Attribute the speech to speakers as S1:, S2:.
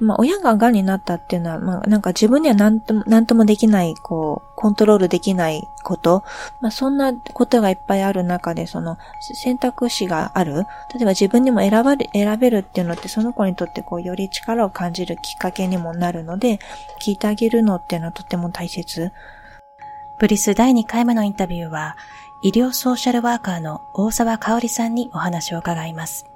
S1: まあ、親が癌になったっていうのは、まあ、なんか自分には何とも、何ともできない、こう、コントロールできないこと、まあ、そんなことがいっぱいある中で、その、選択肢がある。例えば自分にも選ばれ、選べるっていうのって、その子にとってこう、より力を感じるきっかけにもなるので、聞いてあげるのっていうのはとても大切。
S2: ブリス第2回目のインタビューは、医療ソーシャルワーカーの大沢香織さんにお話を伺います。